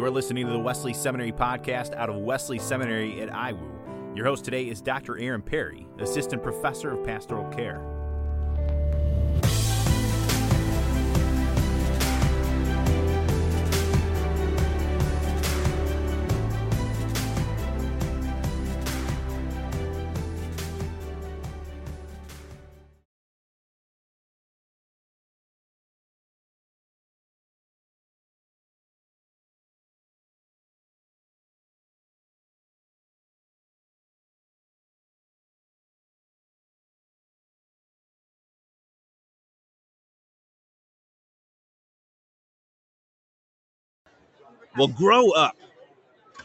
You are listening to the Wesley Seminary podcast out of Wesley Seminary at IWU. Your host today is Dr. Aaron Perry, Assistant Professor of Pastoral Care. Well, grow up.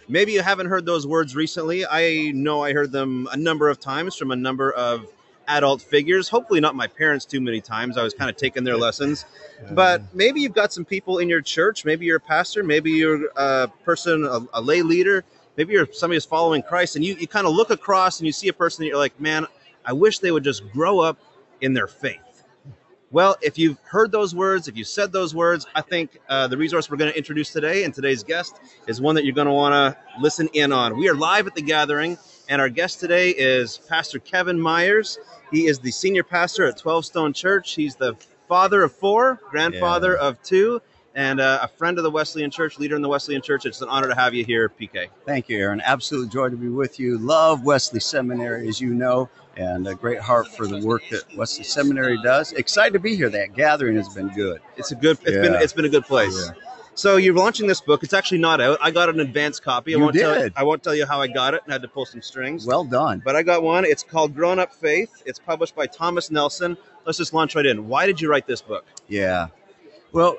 Maybe you haven't heard those words recently. I know I heard them a number of times from a number of adult figures. Hopefully, not my parents too many times. I was kind of taking their lessons. But maybe you've got some people in your church. Maybe you're a pastor. Maybe you're a person, a, a lay leader. Maybe you're somebody who's following Christ, and you, you kind of look across and you see a person that you're like, man, I wish they would just grow up in their faith. Well, if you've heard those words, if you said those words, I think uh, the resource we're going to introduce today and today's guest is one that you're going to want to listen in on. We are live at the gathering, and our guest today is Pastor Kevin Myers. He is the senior pastor at 12 Stone Church. He's the father of four, grandfather Yeah. of two, and uh, a friend of the Wesleyan Church, leader in the Wesleyan Church. It's an honor to have you here, PK. Thank you, Aaron. Absolute joy to be with you. Love Wesley Seminary, as you know, and a great heart for the work that Wesley Seminary does. Excited to be here. That gathering has been good. It's a good. It's been. It's been a good place. Yeah. So you're launching this book. It's actually not out. I got an advance copy. I You won't Tell, did? I won't tell you how I got it. I had to pull some strings. Well done. But I got one. It's called Grown Up Faith. It's published by Thomas Nelson. Let's just launch right in. Why did you write this book? Yeah. Well,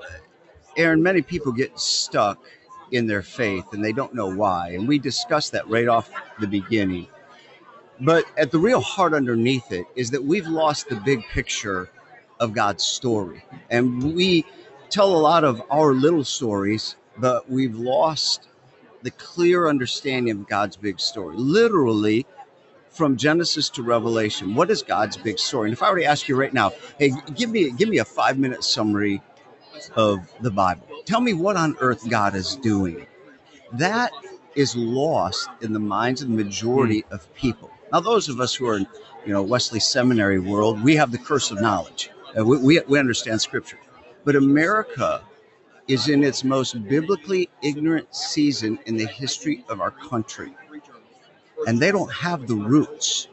Aaron, many people get stuck in their faith and they don't know why. And we discussed that right off the beginning. But at the real heart underneath it is that we've lost the big picture of God's story. And we tell a lot of our little stories, but we've lost the clear understanding of God's big story. Literally, from Genesis to Revelation, what is God's big story? And if I were to ask you right now, hey, give me give me a five minute summary of the Bible. Tell me what on earth God is doing. That is lost in the minds of the majority of people. Now, those of us who are in, you know, Wesley Seminary world, we have the curse of knowledge. Uh, we, we, we understand Scripture, but America is in its most biblically ignorant season in the history of our country, and they don't have the roots.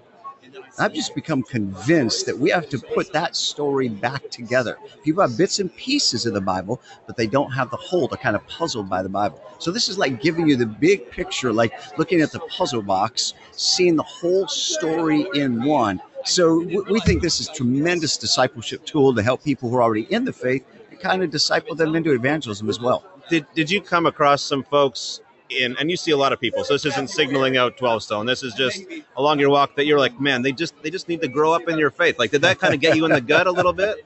I've just become convinced that we have to put that story back together. People have bits and pieces of the Bible, but they don't have the whole. They're kind of puzzled by the Bible. So this is like giving you the big picture, like looking at the puzzle box, seeing the whole story in one. So we think this is tremendous discipleship tool to help people who are already in the faith and kind of disciple them into evangelism as well. Did Did you come across some folks in? And you see a lot of people. So this isn't signaling out Twelve Stone. This is just along your walk that you're like, man, they just they just need to grow up in your faith. Like, did that kind of get you in the gut a little bit?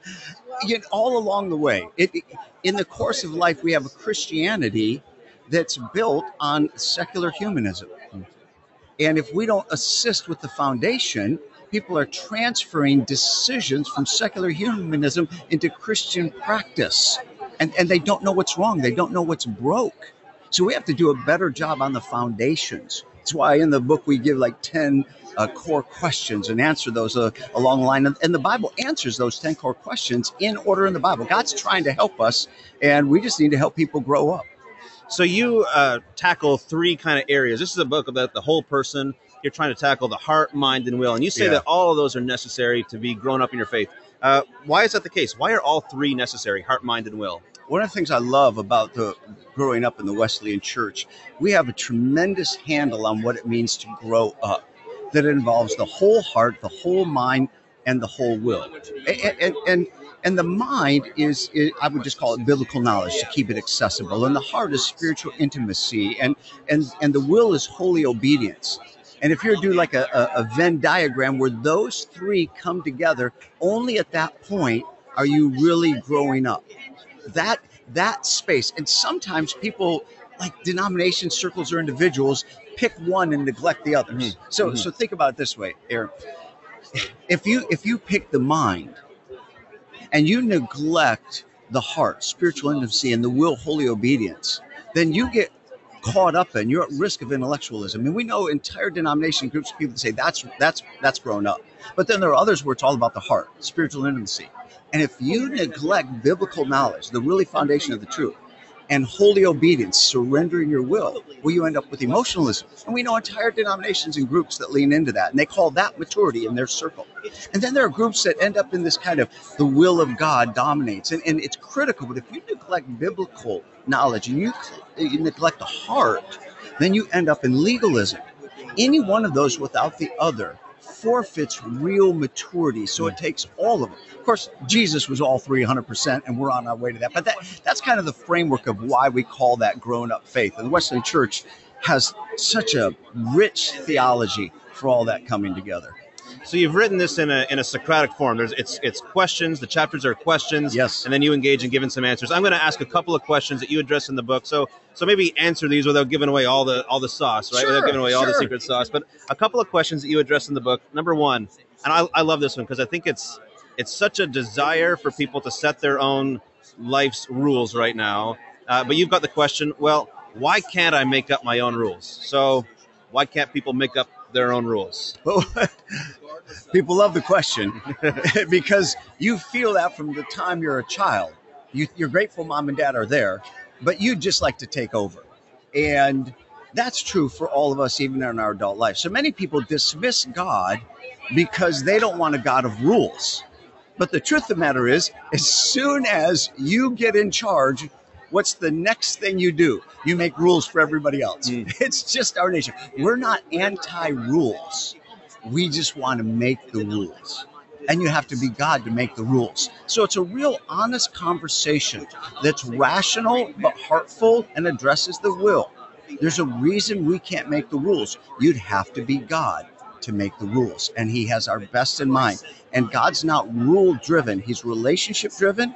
you know, all along the way. It- in the course of life, we have a Christianity that's built on secular humanism. And if we don't assist with the foundation, people are transferring decisions from secular humanism into Christian practice. And, and they don't know what's wrong, they don't know what's broke. So we have to do a better job on the foundations. That's why in the book we give like 10 uh, core questions and answer those uh, along the line. And, and the Bible answers those 10 core questions in order in the Bible. God's trying to help us, and we just need to help people grow up. So you uh, tackle three kind of areas. This is a book about the whole person. You're trying to tackle the heart, mind, and will, and you say Yeah. that all of those are necessary to be grown up in your faith. Uh, why is that the case? Why are all three necessary? Heart, mind, and will. One of the things I love about the growing up in the Wesleyan Church, we have a tremendous handle on what it means to grow up. That involves the whole heart, the whole mind, and the whole will. And and and, and the mind is, is, I would just call it biblical knowledge to keep it accessible, and the heart is spiritual intimacy, and and and the will is holy obedience. And if you're to do like a, a, a Venn diagram where those three come together, only at that point are you really growing up that that space. And sometimes people like denomination circles or individuals pick one and neglect the others. So Mhm. so think about it this way aaron. If you if you pick the mind and you neglect the heart spiritual intimacy and the will holy obedience then you get caught up in, you're at risk of intellectualism. And we know entire denomination groups of people say that's that's that's grown up. But then there are others where it's all about the heart, spiritual intimacy. And if you neglect biblical knowledge, the really foundation of the truth, and holy obedience, surrendering your will, well, you end up with emotionalism. And we know entire denominations and groups that lean into that, and they call that maturity in their circle. And then there are groups that end up in this kind of the will of God dominates, and, and it's critical. But if you neglect biblical knowledge and you, you neglect the heart, then you end up in legalism. Any one of those without the other forfeits real maturity. So it takes all of them. Of course, Jesus was all 300%, and we're on our way to that. But that, that's kind of the framework of why we call that grown up faith. And the Wesleyan Church has such a rich theology for all that coming together. So you've written this in a in a Socratic form. There's it's it's questions. The chapters are questions. Yes. And then you engage in giving some answers. I'm going to ask a couple of questions that you address in the book. So so maybe answer these without giving away all the all the sauce, right? Sure, without giving away all the secret sauce. But a couple of questions that you address in the book. Number one, and I, I love this one because I think it's it's such a desire for people to set their own life's rules right now. Uh, but you've got the question. Well, why can't I make up my own rules? So why can't people make up their own rules? Well, people love the question because you feel that from the time you're a child. You, you're grateful mom and dad are there, but you just like to take over. And that's true for all of us, even in our adult life. So many people dismiss God because they don't want a God of rules. But the truth of the matter is, as soon as you get in charge, what's the next thing you do? You make rules for everybody else. Mm. It's just our nature. We're not anti rules. We just want to make the rules. And you have to be God to make the rules. So it's a real honest conversation that's rational but heartful and addresses the will. There's a reason we can't make the rules. You'd have to be God to make the rules. And He has our best in mind. And God's not rule driven, He's relationship driven.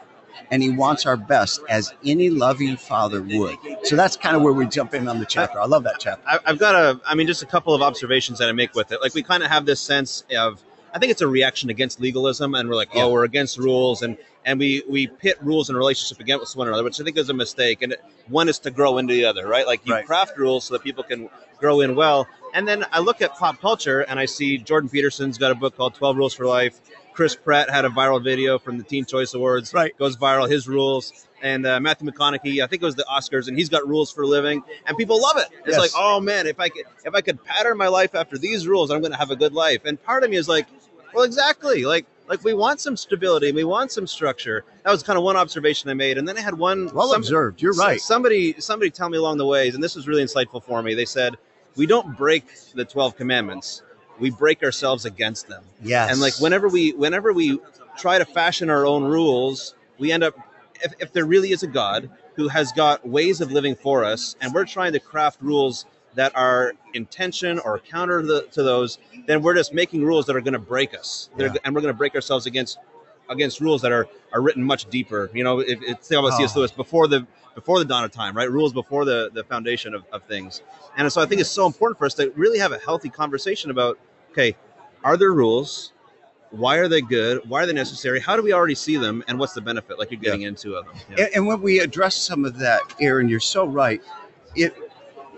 And he wants our best as any loving father would. So that's kind of where we jump in on the chapter. I love that chapter. I- I've got a, I mean, just a couple of observations that I make with it. Like we kind of have this sense of, I think it's a reaction against legalism, and we're like, oh, Yeah. oh, we're against rules, and and we we pit rules and relationship against one another, which I think is a mistake. And one is to grow into the other, right? Like you Right. craft rules so that people can grow in well. And then I look at pop culture, and I see Jordan Peterson's got a book called Twelve Rules for Life. Chris Pratt had a viral video from the Teen Choice Awards. Right. Goes viral, his rules. And uh, Matthew McConaughey, I think it was the Oscars, and he's got rules for a living, and people love it. It's Yes. like, oh man, if I could, if I could pattern my life after these rules, I'm going to have a good life. And part of me is like, well, exactly. Like, like we want some stability, we want some structure. That was kind of one observation I made, and then I had one. Well some- observed. You're right. Somebody, somebody, tell me along the ways, and this was really insightful for me. They said, we don't break the twelve commandments; we break ourselves against them. Yes. And like whenever we whenever we try to fashion our own rules, we end up if, if there really is a God who has got ways of living for us, and we're trying to craft rules that are intention or counter the, to those, then we're just making rules that are going to break us, Yeah. and we're going to break ourselves against against rules that are are written much deeper. You know, if, if think about C.S. Oh. Lewis before the before the dawn of time, right? Rules before the the foundation of, of things, and so I think it's so important for us to really have a healthy conversation about okay, are there rules? Why are they good? Why are they necessary? How do we already see them? And what's the benefit, like you're getting into of them? Yeah. And, and when we address some of that, Aaron, you're so right. It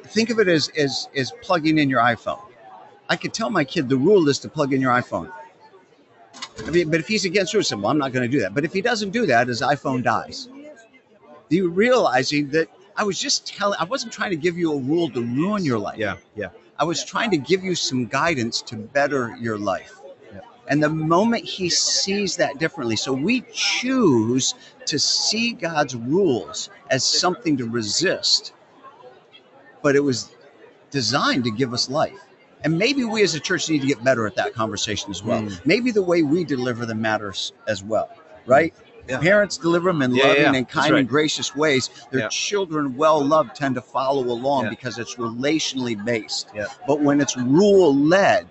think of it as as as plugging in your iPhone. I could tell my kid the rule is to plug in your iPhone. I mean, but if he's against said, well, I'm not going to do that. But if he doesn't do that, his iPhone dies. You realizing that I was just telling, I wasn't trying to give you a rule to ruin your life. yeah, yeah. I was trying to give you some guidance to better your life. Yeah. And the moment he sees that differently, so we choose to see God's rules as something to resist, but it was designed to give us life. And maybe we as a church need to get better at that conversation as well. Mm. Maybe the way we deliver them matters as well, right? Yeah. Parents deliver them in Yeah, loving yeah, and kind right. and gracious ways. Their children, well loved, tend to follow along because it's relationally based. Yeah. But when it's rule led,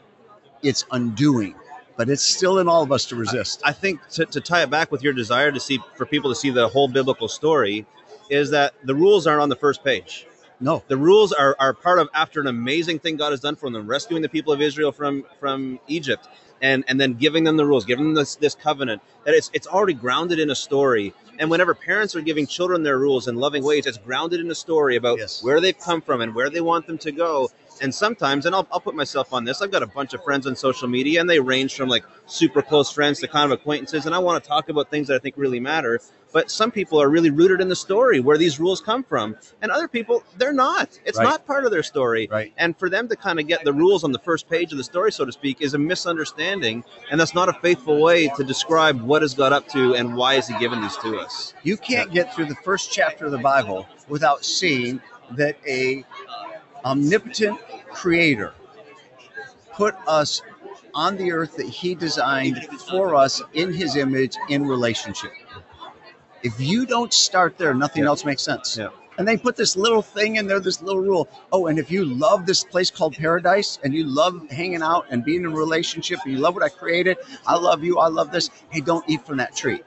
it's undoing. But it's still in all of us to resist. I think to, to tie it back with your desire to see for people to see the whole biblical story is that the rules aren't on the first page. No. The rules are, are part of after an amazing thing God has done for them, rescuing the people of Israel from from Egypt. and and then giving them the rules, giving them this this covenant that it's it's already grounded in a story. And whenever parents are giving children their rules in loving ways, it's grounded in a story about Yes. where they've come from and where they want them to go. And sometimes, and I'll, I'll put myself on this, I've got a bunch of friends on social media, and they range from like super close friends to kind of acquaintances. And I want to talk about things that I think really matter. But some people are really rooted in the story where these rules come from, and other people, they're not. It's Right. not part of their story. Right. And for them to kind of get the rules on the first page of the story, so to speak, is a misunderstanding. And that's not a faithful way to describe what has got up to and why is he given these to us. You can't get through the first chapter of the Bible without seeing that a omnipotent creator put us on the earth that he designed for us in his image in relationship. If you don't start there, nothing Yeah. else makes sense. Yeah. And they put this little thing in there, this little rule. Oh, and if you love this place called paradise and you love hanging out and being in a relationship and you love what I created, I love you, I love this, hey, don't eat from that tree.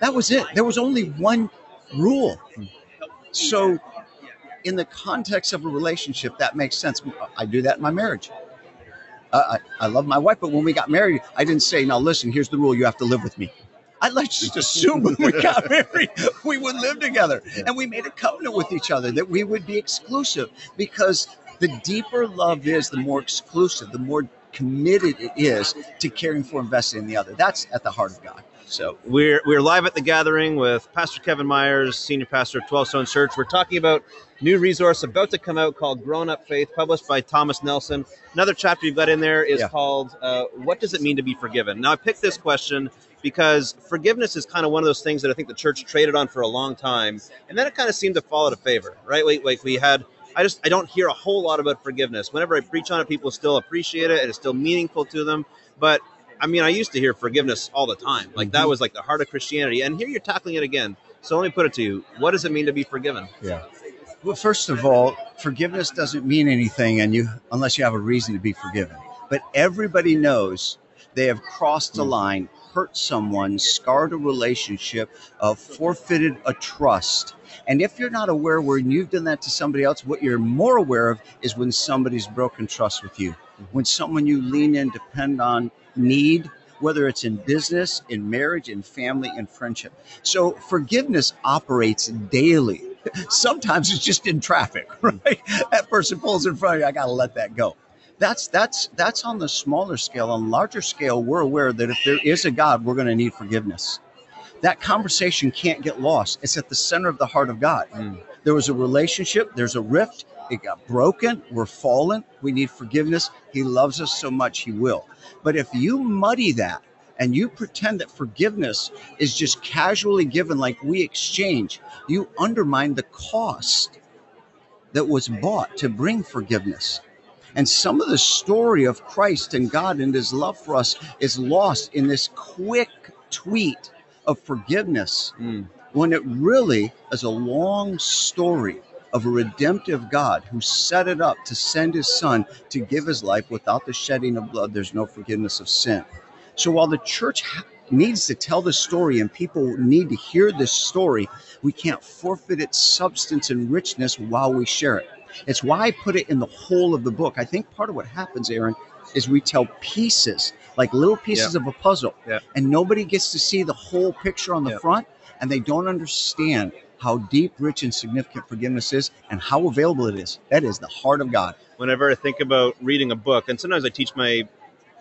That was it. There was only one rule. So, in the context of a relationship, that makes sense. I do that in my marriage. Uh, I, I love my wife, but when we got married, I didn't say, now listen, here's the rule you have to live with me. I like just assume when we got married, we would live together. And we made a covenant with each other that we would be exclusive because the deeper love is, the more exclusive, the more committed it is to caring for, investing in the other. That's at the heart of God. So, We're we're live at the gathering with Pastor Kevin Myers, senior pastor of 12 Stone Church. We're talking about new resource about to come out called Grown Up Faith, published by Thomas Nelson. Another chapter you've got in there is Yeah. called uh, "What Does It Mean to Be Forgiven?" Now, I picked this question because forgiveness is kind of one of those things that I think the church traded on for a long time, and then it kind of seemed to fall out of favor, right? Like, like we had. I just I don't hear a whole lot about forgiveness. Whenever I preach on it, people still appreciate it. and It's still meaningful to them, but I mean, I used to hear forgiveness all the time. Like that Mhm. was like the heart of Christianity. And here you're tackling it again. So let me put it to you. What does it mean to be forgiven? Yeah. Well, first of all, forgiveness doesn't mean anything, and you unless you have a reason to be forgiven. But everybody knows they have crossed a line, hurt someone, scarred a relationship, uh, forfeited a trust. And if you're not aware when you've done that to somebody else, what you're more aware of is when somebody's broken trust with you, when someone you lean in, depend on, need. Whether it's in business, in marriage, in family, in friendship. So forgiveness operates daily. Sometimes it's just in traffic, right? That person pulls in front of you, I gotta let that go. That's that's that's on the smaller scale. On larger scale, we're aware that if there is a God, we're gonna need forgiveness. That conversation can't get lost. It's at the center of the heart of God. Mm. There was a relationship, there's a rift, it got broken, we're fallen, we need forgiveness. He loves us so much, He will. But if you muddy that and you pretend that forgiveness is just casually given like we exchange, you undermine the cost that was bought to bring forgiveness. And some of the story of Christ and God and his love for us is lost in this quick tweet of forgiveness Mm. when it really is a long story of a redemptive God who set it up to send his son to give his life without the shedding of blood. There's no forgiveness of sin. So while the church ha- needs to tell the story and people need to hear this story, we can't forfeit its substance and richness while we share it. It's why I put it in the whole of the book. I think part of what happens, Aaron, is we tell pieces, like little pieces of a puzzle, Yeah. and nobody gets to see the whole picture on the Yeah. front, and they don't understand how deep, rich, and significant forgiveness is and how available it is. That is the heart of God. Whenever I think about reading a book, and sometimes I teach my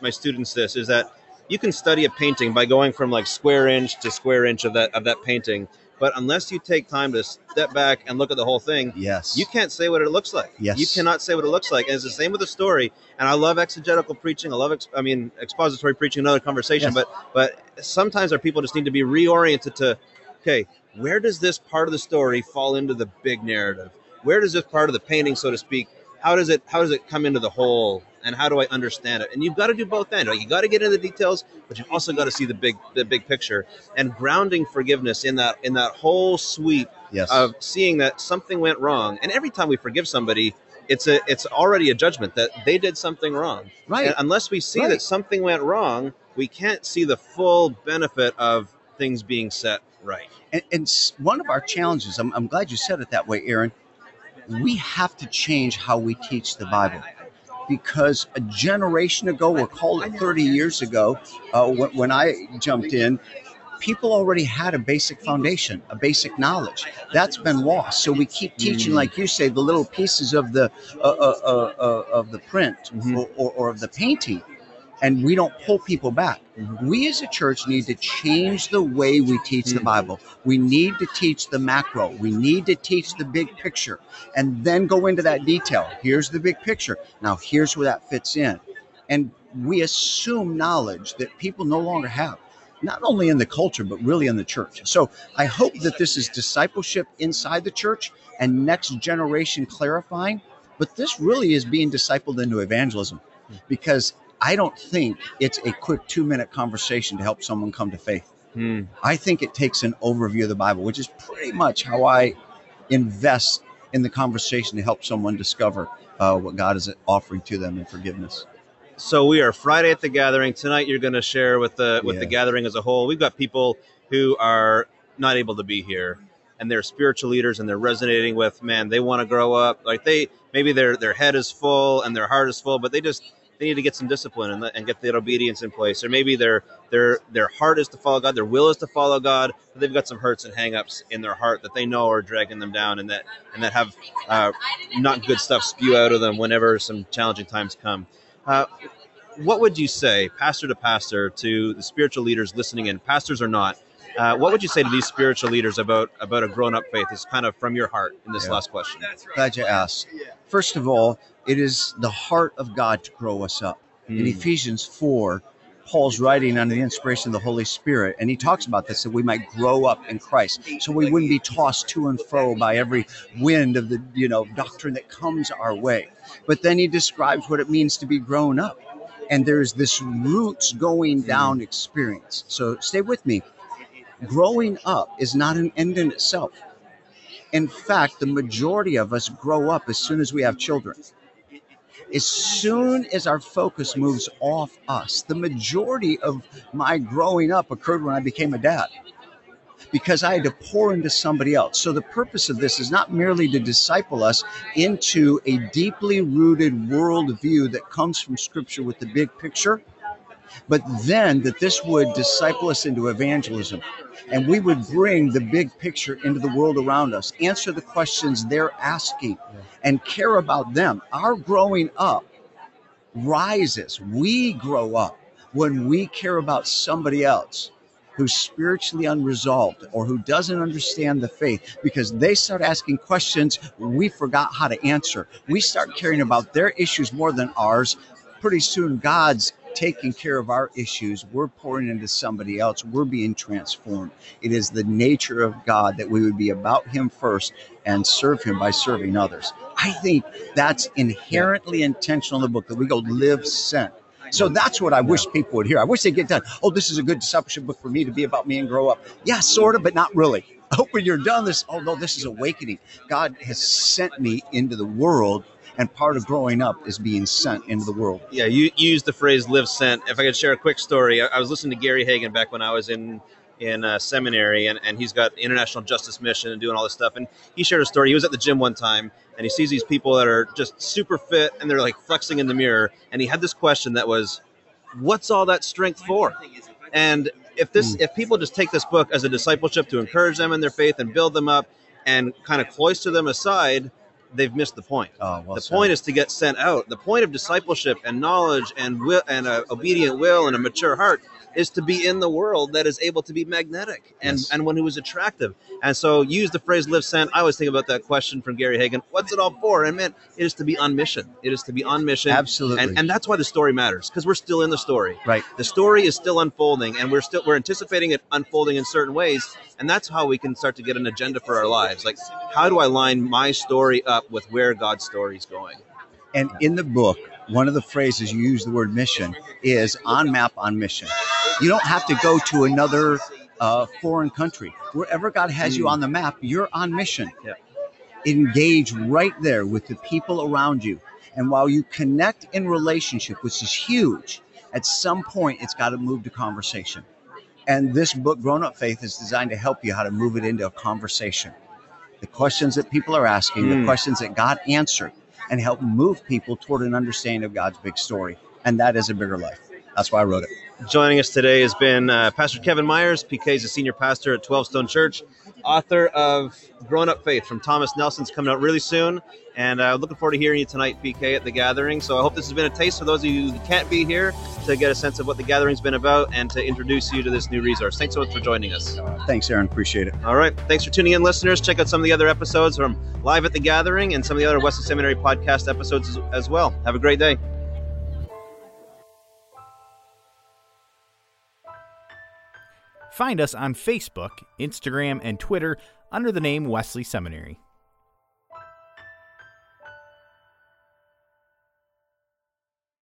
my students this, is that you can study a painting by going from like square inch to square inch of that of that painting. But unless you take time to step back and look at the whole thing, Yes. you can't say what it looks like. Yes. You cannot say what it looks like. And it's the same with the story. And I love exegetical preaching. I love, ex- I mean, expository preaching, another conversation. Yes. But but sometimes our people just need to be reoriented to, okay, where does this part of the story fall into the big narrative? Where does this part of the painting, so to speak, how does it how does it come into the whole? And how do I understand it? And you've got to do both ends. Like you got to get into the details, but you've also got to see the big the big picture and grounding forgiveness in that in that whole sweep yes. of seeing that something went wrong. And every time we forgive somebody, it's a it's already a judgment that they did something wrong. right. And unless we see Right. that something went wrong, we can't see the full benefit of things being set right. And, and one of our challenges, I'm, I'm glad you said it that way, Aaron. We have to change how we teach the Bible. Because a generation ago, or call it 30 years ago, uh, when, when I jumped in, people already had a basic foundation, a basic knowledge. That's been lost. So we keep teaching, Mm. like you say, the little pieces of the uh, uh, uh, uh, of the print Mhm. or, or, or of the painting, and we don't pull people back. Mhm. We as a church need to change the way we teach the Mm. Bible. We need to teach the macro. We need to teach the big picture, and then go into that detail. Here's the big picture. Now here's where that fits in, and we assume knowledge that people no longer have not only in the culture, but really in the church. So I hope that this is discipleship inside the church and next generation clarifying. But this really is being discipled into evangelism because I don't think it's a quick two minute conversation to help someone come to faith. Hmm. I think it takes an overview of the Bible, which is pretty much how I invest in the conversation to help someone discover uh, what God is offering to them in forgiveness. So we are Friday at the gathering tonight. You're going to share with the with the gathering as a whole. We've got people who are not able to be here, and they're spiritual leaders, and they're resonating with man. They want to grow up. Like they maybe their their head is full and their heart is full, but they just they need to get some discipline and, and get that obedience in place. Or maybe their their their heart is to follow God, their will is to follow God, but they've got some hurts and hangups in their heart that they know are dragging them down, and that and that have uh, not good stuff spew out of them whenever some challenging times come. Uh, what would you say, pastor to pastor, to the spiritual leaders listening in, pastors or not? Uh, what would you say to these spiritual leaders about about a grown up faith? Is kind of from your heart in this Yeah. last question. Glad you asked. First of all, it is the heart of God to grow us up. In Mm. Ephesians 4, Paul's writing under the inspiration of the Holy Spirit, and he talks about this that we might grow up in Christ, so we wouldn't be tossed to and fro by every wind of the you know doctrine that comes our way. But then he describes what it means to be grown up, and there's this roots going down experience. So stay with me. Growing up is not an end in itself. In fact, the majority of us grow up as soon as we have children. As soon as our focus moves off us, the majority of my growing up occurred when I became a dad because I had to pour into somebody else. So, the purpose of this is not merely to disciple us into a deeply rooted worldview that comes from Scripture with the big picture, but then that this would disciple us into evangelism and we would bring the big picture into the world around us, answer the questions they're asking, and care about them. Our growing up rises. We grow up when we care about somebody else who's spiritually unresolved or who doesn't understand the faith because they start asking questions we forgot how to answer. We start caring about their issues more than ours. Pretty soon, God's taking care of our issues. We're pouring into somebody else. We're being transformed. It is the nature of God that we would be about Him first and serve Him by serving others. I think that's inherently intentional in the book that we go live sent. So that's what I wish people would hear. I wish they'd get done. Oh, this is a good discipleship book for me to be about me and grow up. Yeah, sort of, but not really. I hope oh, when you're done this, oh no, this is awakening. God has sent me into the world, and part of growing up is being sent into the world. Yeah, you you used the phrase "live sent." If I could share a quick story, I, I was listening to Gary Haugen back when I was in in uh, seminary, and, and he's got International Justice Mission and doing all this stuff. And he shared a story. He was at the gym one time, and he sees these people that are just super fit, and they're like flexing in the mirror. And he had this question that was, "What's all that strength for?" And if this, if people just take this book as a discipleship to encourage them in their faith and build them up, and kind of cloister them aside, they've missed the point Oh, well the said. point is to get sent out. The point of discipleship and knowledge and will and a obedient will and a mature heart is to be in the world that is able to be magnetic and Yes. and one who is attractive. And so use the phrase "live sent." I always think about that question from Gary Haugen. What's it all for? And man, it is to be on mission. It is to be on mission. Absolutely. And and that's why the story matters because we're still in the story. right. The story is still unfolding, and we're still we're anticipating it unfolding in certain ways, and that's how we can start to get an agenda for our lives. Like, how do I line my story up with where God's story is going? And in the book, one of the phrases you use the word mission is on map on mission. You don't have to go to another uh, foreign country. Wherever God has you Mm. on the map, you're on mission. Engage right there with the people around you. And while you connect in relationship, which is huge, at some point it's got to move to conversation. And this book, Grown Up Faith, is designed to help you how to move it into a conversation. The questions that people are asking, the Mm. questions that God answered, and help move people toward an understanding of God's big story. And that is a bigger life. That's why I wrote it. Joining us today has been uh, Pastor Kevin Myers. PK is a senior pastor at 12 Stone Church, author of Growing Up Faith from Thomas Nelson's coming out really soon. And uh, looking forward to hearing you tonight, PK, at the gathering. So I hope this has been a taste for those of you who can't be here to get a sense of what the gathering's been about and to introduce you to this new resource. Thanks so much for joining us. Thanks, Aaron. Appreciate it. All right. Thanks for tuning in, listeners. Check out some of the other episodes from Live at the Gathering and some of the other Wesley Seminary podcast episodes as, as well. Have a great day. Find us on Facebook, Instagram, and Twitter under the name Wesley Seminary.